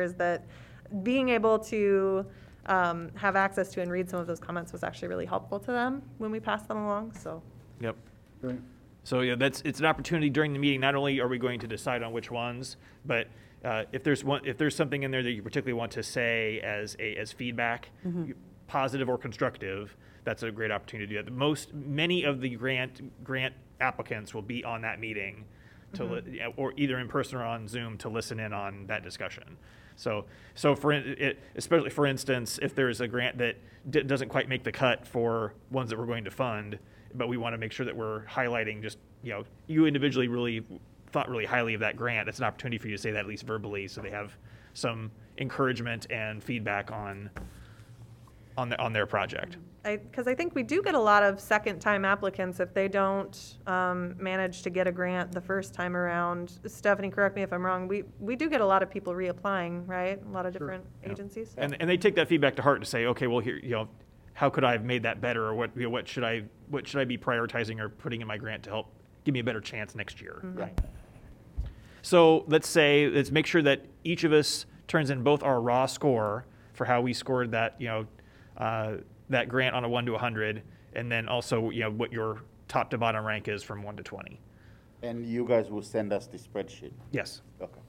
is that being able to um, have access to and read some of those comments was actually really helpful to them when we passed them along, so. Yep. Great. So yeah, that's, it's an opportunity during the meeting, not only are we going to decide on which ones, but uh, if there's one, if there's something in there that you particularly want to say as a, as feedback, you- positive or constructive, that's a great opportunity to do that. The Most, many of the grant, grant applicants will be on that meeting to, li- yeah, or either in person or on Zoom to listen in on that discussion. So, so for, it, especially for instance, if there's a grant that d- doesn't quite make the cut for ones that we're going to fund, but we want to make sure that we're highlighting just, you know, you individually really thought really highly of that grant. It's an opportunity for you to say that at least verbally, so they have some encouragement and feedback on, on, the, on their project. Because I think we do get a lot of second-time applicants if they don't um, manage to get a grant the first time around. Stephanie, correct me if I'm wrong, we, we do get a lot of people reapplying, right? A lot of different agencies. And, and they take that feedback to heart to say, okay, well, here, you know, how could I have made that better, or what, you know, what should I, what should I be prioritizing or putting in my grant to help give me a better chance next year? Right. So let's say, let's make sure that each of us turns in both our raw score for how we scored that, you know, uh, that grant on a one to a hundred, and then also, you know, what your top to bottom rank is from one to twenty. And you guys will send us the spreadsheet? Yes. Okay.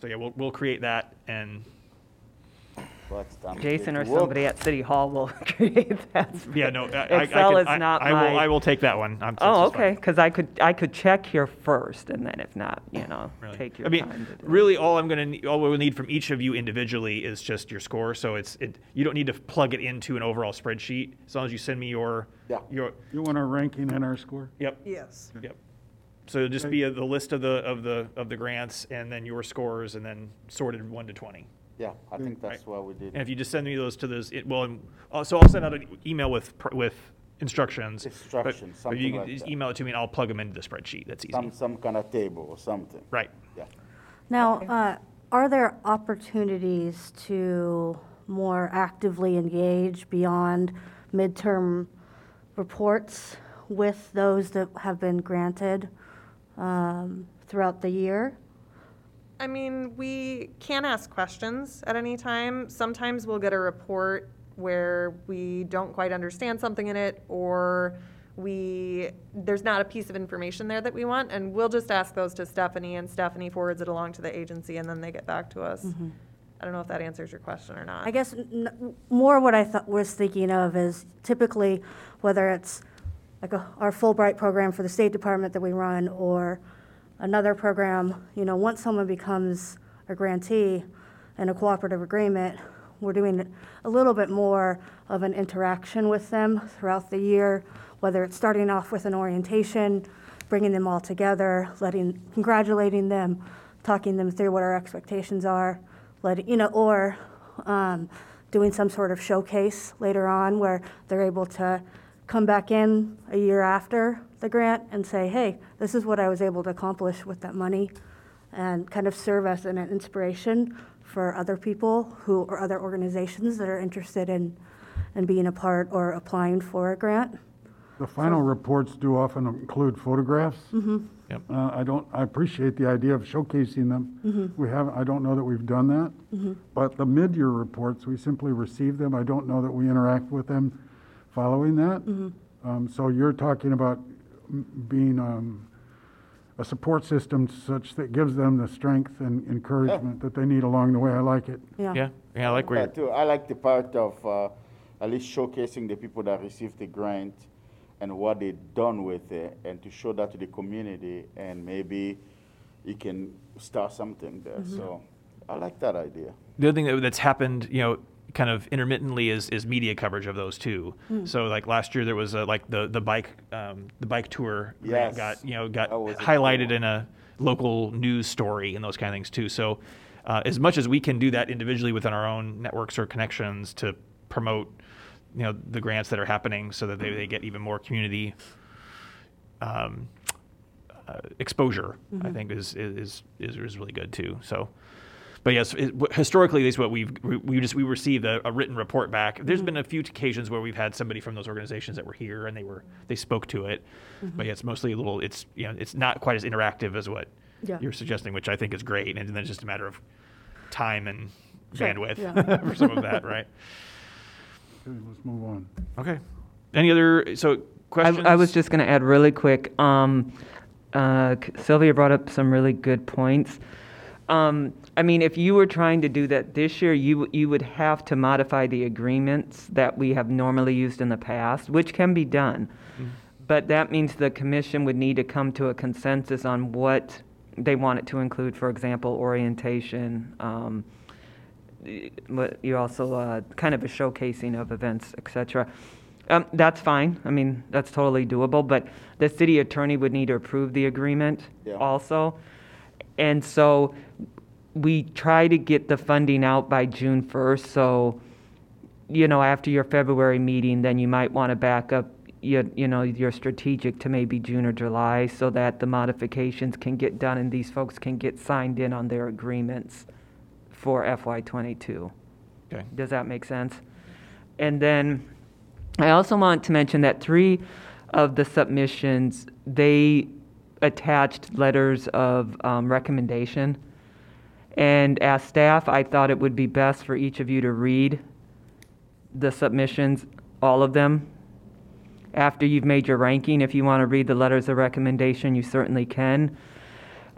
So yeah, we'll, we'll create that and, Well, that's done. Jason or It somebody at City Hall will create that. yeah, no, I, I- I Excel can- is I- not I will, my- I will take that one. I'm- Oh, that's fine. okay, because I could, I could check here first, and then if not, you know, Really. take I mean, time to do it. really, all I'm gonna, need- all we'll need from each of you individually is just your score. So it's, it, you don't need to plug it into an overall spreadsheet. As long as you send me your, Yeah. your, You want our ranking and our score? yep, Yes. yep. So it'll just be a- the list of the, of the, of the grants and then your scores and then sorted one to twenty. Yeah, I think that's what we did. And did. if you just send me those to those, it, well, and, uh, so I'll send out an email with, pr- with instructions. but- Instructions, But you can like just that. email it to me and I'll plug them into the spreadsheet. That's easy. Some, some kind of table or something. Right. Yeah. Now, uh, are there opportunities to more actively engage beyond midterm reports with those that have been granted um, throughout the year? I mean, we can ask questions at any time. Sometimes we'll get a report where we don't quite understand something in it, or we, there's not a piece of information there that we want, and we'll just ask those to Stephanie, and Stephanie forwards it along to the agency, and then they get back to us. Mm-hmm. I don't know if that answers your question or not. I guess n- more what I thought, was thinking of is typically, whether it's like a- our Fulbright program for the State Department that we run, or another program, you know, once someone becomes a grantee in a cooperative agreement, we're doing a little bit more of an interaction with them throughout the year, whether it's starting off with an orientation, bringing them all together, letting, congratulating them, talking them through what our expectations are, letting, you know, or um, doing some sort of showcase later on where they're able to come back in a year after the grant and say, hey, this is what I was able to accomplish with that money, and kind of serve as an inspiration for other people who, or other organizations that are interested in, in being a part or applying for a grant. The final reports do often include photographs. Yep. Uh, I don't, I appreciate the idea of showcasing them. We have, I don't know that we've done that. But the mid-year reports, we simply receive them. I don't know that we interact with them following that. Um, So you're talking about m- being um, a support system such that gives them the strength and encouragement that they need along the way. I like it. Yeah, yeah, I like where That too. I like the part of uh, at least showcasing the people that received the grant and what they've done with it, and to show that to the community, and maybe you can start something there. So I like that idea. the other thing that, that's happened, you know, kind of intermittently is, is media coverage of those too. So like last year there was a, like the, the bike, um, the bike tour Yes. got, you know, got That a highlighted cool in a local news story and those kind of things too. So uh, as much as we can do that individually within our own networks or connections to promote, you know, the grants that are happening so that they, they get even more community um, uh, exposure, I think is, is, is, is really good too. So, but yes, it, historically, this is what we've, we, we just, we received a, a written report back. There's been a few occasions where we've had somebody from those organizations that were here and they were, they spoke to it. But yeah, it's mostly a little, it's, you know, it's not quite as interactive as what Yeah. you're suggesting, which I think is great. And then it's just a matter of time and Sure, bandwidth yeah. for some of that, right? Okay, let's move on. Okay. Any other, so questions? I was just going to add really quick. Um, uh, Sylvia brought up some really good points. Um, I mean, if you were trying to do that this year, you you would have to modify the agreements that we have normally used in the past, which can be done. But that means the commission would need to come to a consensus on what they want it to include. For example, orientation. Um, but you also uh, kind of a showcasing of events, etc. Um, that's fine. I mean, that's totally doable. But the city attorney would need to approve the agreement Yeah. also, and so we try to get the funding out by June first. So, you know, after your February meeting, then you might want to back up. You, you know, your strategic to maybe June or July so that the modifications can get done and these folks can get signed in on their agreements for FY22. Okay. Does that make sense? And then I also want to mention that three of the submissions, they attached letters of um, recommendation. And as staff, I thought it would be best for each of you to read the submissions, all of them. After you've made your ranking, if you want to read the letters of recommendation, you certainly can.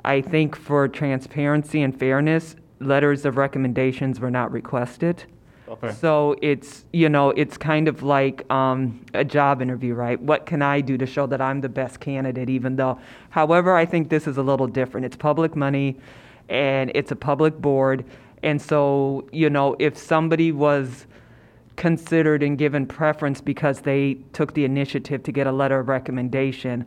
I think for transparency and fairness, letters of recommendations were not requested. Okay. So it's, you know, it's kind of like um, a job interview, right? What can I do to show that I'm the best candidate, even though, however, I think this is a little different. It's public money and it's a public board. And so, you know, if somebody was considered and given preference because they took the initiative to get a letter of recommendation,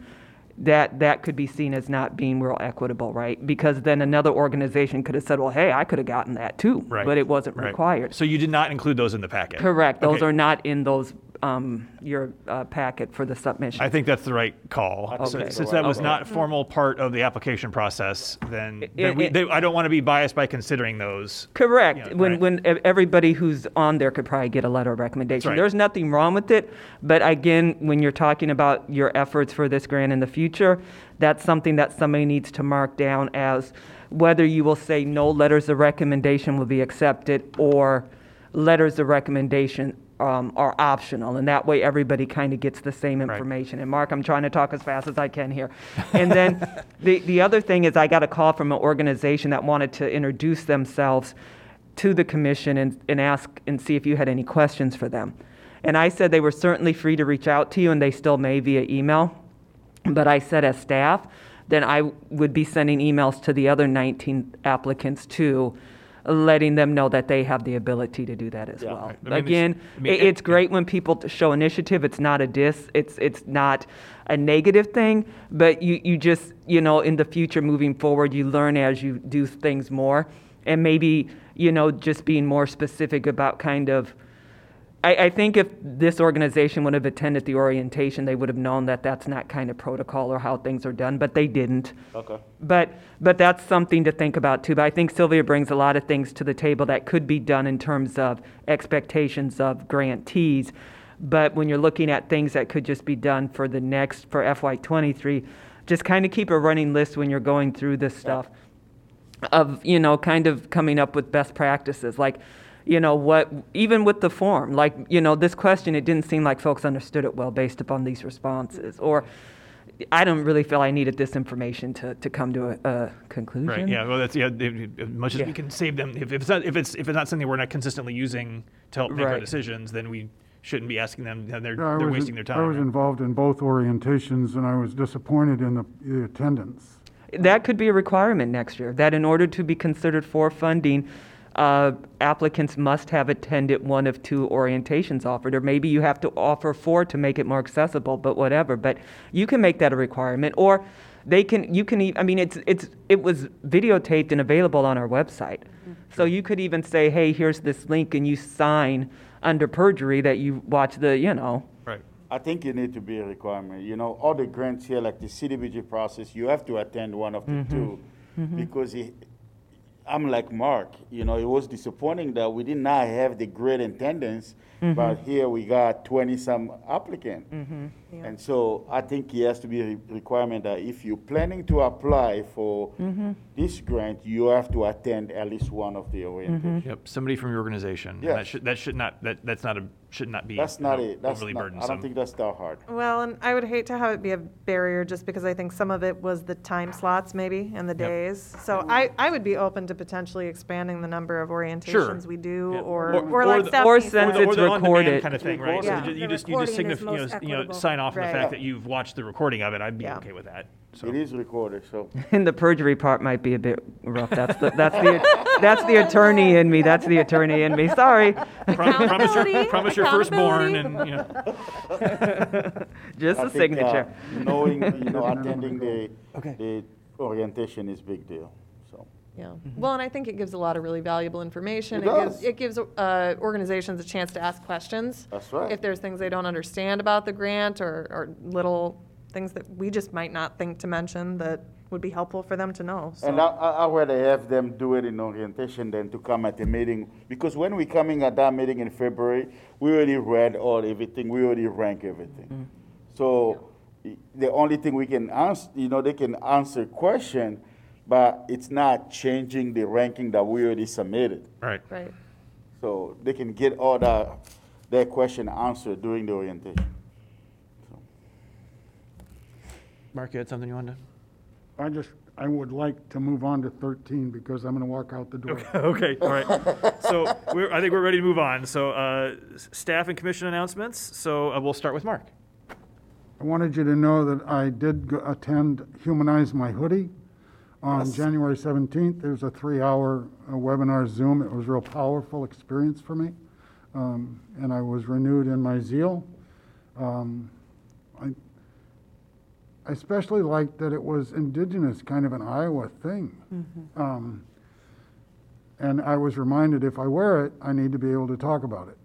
that that could be seen as not being real equitable, right? Because then another organization could have said, "Well, hey, I could have gotten that too," Right. but it wasn't Right. required. So you did not include those in the packet? Correct. Those Okay. are not in those um, your uh, packet for the submission. I think that's the right call. I think So- Since that was Okay. not a formal part of the application process, then, It- then we, it- they- I don't want to be biased by considering those. Correct. Yeah, when right. when e- everybody who's on there could probably get a letter of recommendation. right. There's nothing wrong with it, but again, when you're talking about your efforts for this grant in the future, that's something that somebody needs to mark down as whether you will say no letters of recommendation will be accepted or letters of recommendation um, are optional, and that way everybody kind of gets the same Right. information. And Mark, I'm trying to talk as fast as I can here. And then the the other thing is, I got a call from an organization that wanted to introduce themselves to the commission and, and ask and see if you had any questions for them. And I said they were certainly free to reach out to you, and they still may via email. But I said, as staff, then I would be sending emails to the other 19 applicants too, letting them know that they have the ability to do that as Yeah. well. Right. I mean, it's- Again, I mean, it, it- it's great when people show initiative. It's not a diss. It's it's not a negative thing. But you you just you know in the future moving forward, you learn as you do things more, and maybe you know just being more specific about kind of. I, I think if this organization would have attended the orientation, they would have known that that's not kind of protocol or how things are done, but they didn't. Okay. But, but that's something to think about too. But I think Sylvia brings a lot of things to the table that could be done in terms of expectations of grantees. But when you're looking at things that could just be done for the next, for FY23, just kind of keep a running list when you're going through this stuff of, you know, kind of coming up with best practices. Like, you know, what, even with the form, like, you know, this question, it didn't seem like folks understood it well based upon these responses. Or I don't really feel I needed this information to, to come to a, a conclusion. Right, yeah, well, that's, yeah, they- as much as we can save them, if if it's not, if it's, if it's not something we're not consistently using to help make our decisions, then we shouldn't be asking them, they're, Yeah, they're was- wasting their time. I was time. involved in both orientations, and I was disappointed in the the attendance. That could be a requirement next year, that in order to be considered for funding, uh, applicants must have attended one of two orientations offered, or maybe you have to offer four to make it more accessible, but whatever. But you can make that a requirement, or they can, you can, e- I mean, it's, it's, it was videotaped and available on our website. So you could even say, hey, here's this link, and you sign under perjury that you watch the, you know, Right, I think it need to be a requirement. You know, all the grants here, like the CDBG process, you have to attend one of the two because it, I'm like Mark, you know, it was disappointing that we did not have the great attendance, but mm-hmm. here we got twenty-some applicant. Mm-hmm. And so I think it has to be a requirement that if you're planning to apply for mm-hmm. this grant, you have to attend at least one of the orientation. Yep, somebody from your organization. And Yes. That should, that should not, that, that's not a, should not be. That's not you know, it, that's Overly not, I don't think that's that hard. Well, and I would hate to have it be a barrier just because I think some of it was the time slots maybe and the Yep. days. So I, I would be open to potentially expanding the number of orientations we do Yeah. or, Or- or or like the- or since Or the- or it's the on-demand recorded. Kind of thing, right? So Yeah. you you just, you just recording signif- you know, you know, sign off on the Right. fact that you've watched the recording of it. I'd be Yeah. okay with that. So. It is recorded, so. And the perjury part might be a bit rough. That's the, that's the, that's the attorney in me. That's the attorney in me. Sorry. Prom- Promise your, Accountability, promise your firstborn and, you know. Just I a think, uh, signature. Knowing, you know, attending the, the orientation is big deal, so. Yeah, well, and I think it gives a lot of really valuable information. It gives, does. it gives uh, organizations a chance to ask questions. That's right. If there's things they don't understand about the grant or, or little things that we just might not think to mention that would be helpful for them to know, so. And I, I, I rather have them do it in orientation than to come at the meeting, because when we coming at that meeting in February, we already read all everything, we already rank everything. Mm. So, i- the only thing we can answer, you know, they can answer question, but it's not changing the ranking that we already submitted. Right. Right. So they can get all the, their question answered during the orientation. Mark, you had something you wanted to? I just, I would like to move on to 13 because I'm going to walk out the door. to? Okay, all right. So we're, I think we're ready to move on. So uh, s- staff and commission announcements. So uh, we'll start with Mark. I wanted you to know that I did go- attend Humanize My Hoodie on January 17th. It was a three-hour uh, webinar Zoom. It was a real powerful experience for me, Um, and I was renewed in my zeal. Um, I especially liked that it was indigenous, kind of an Iowa thing. Um, And I was reminded if I wear it, I need to be able to talk about it.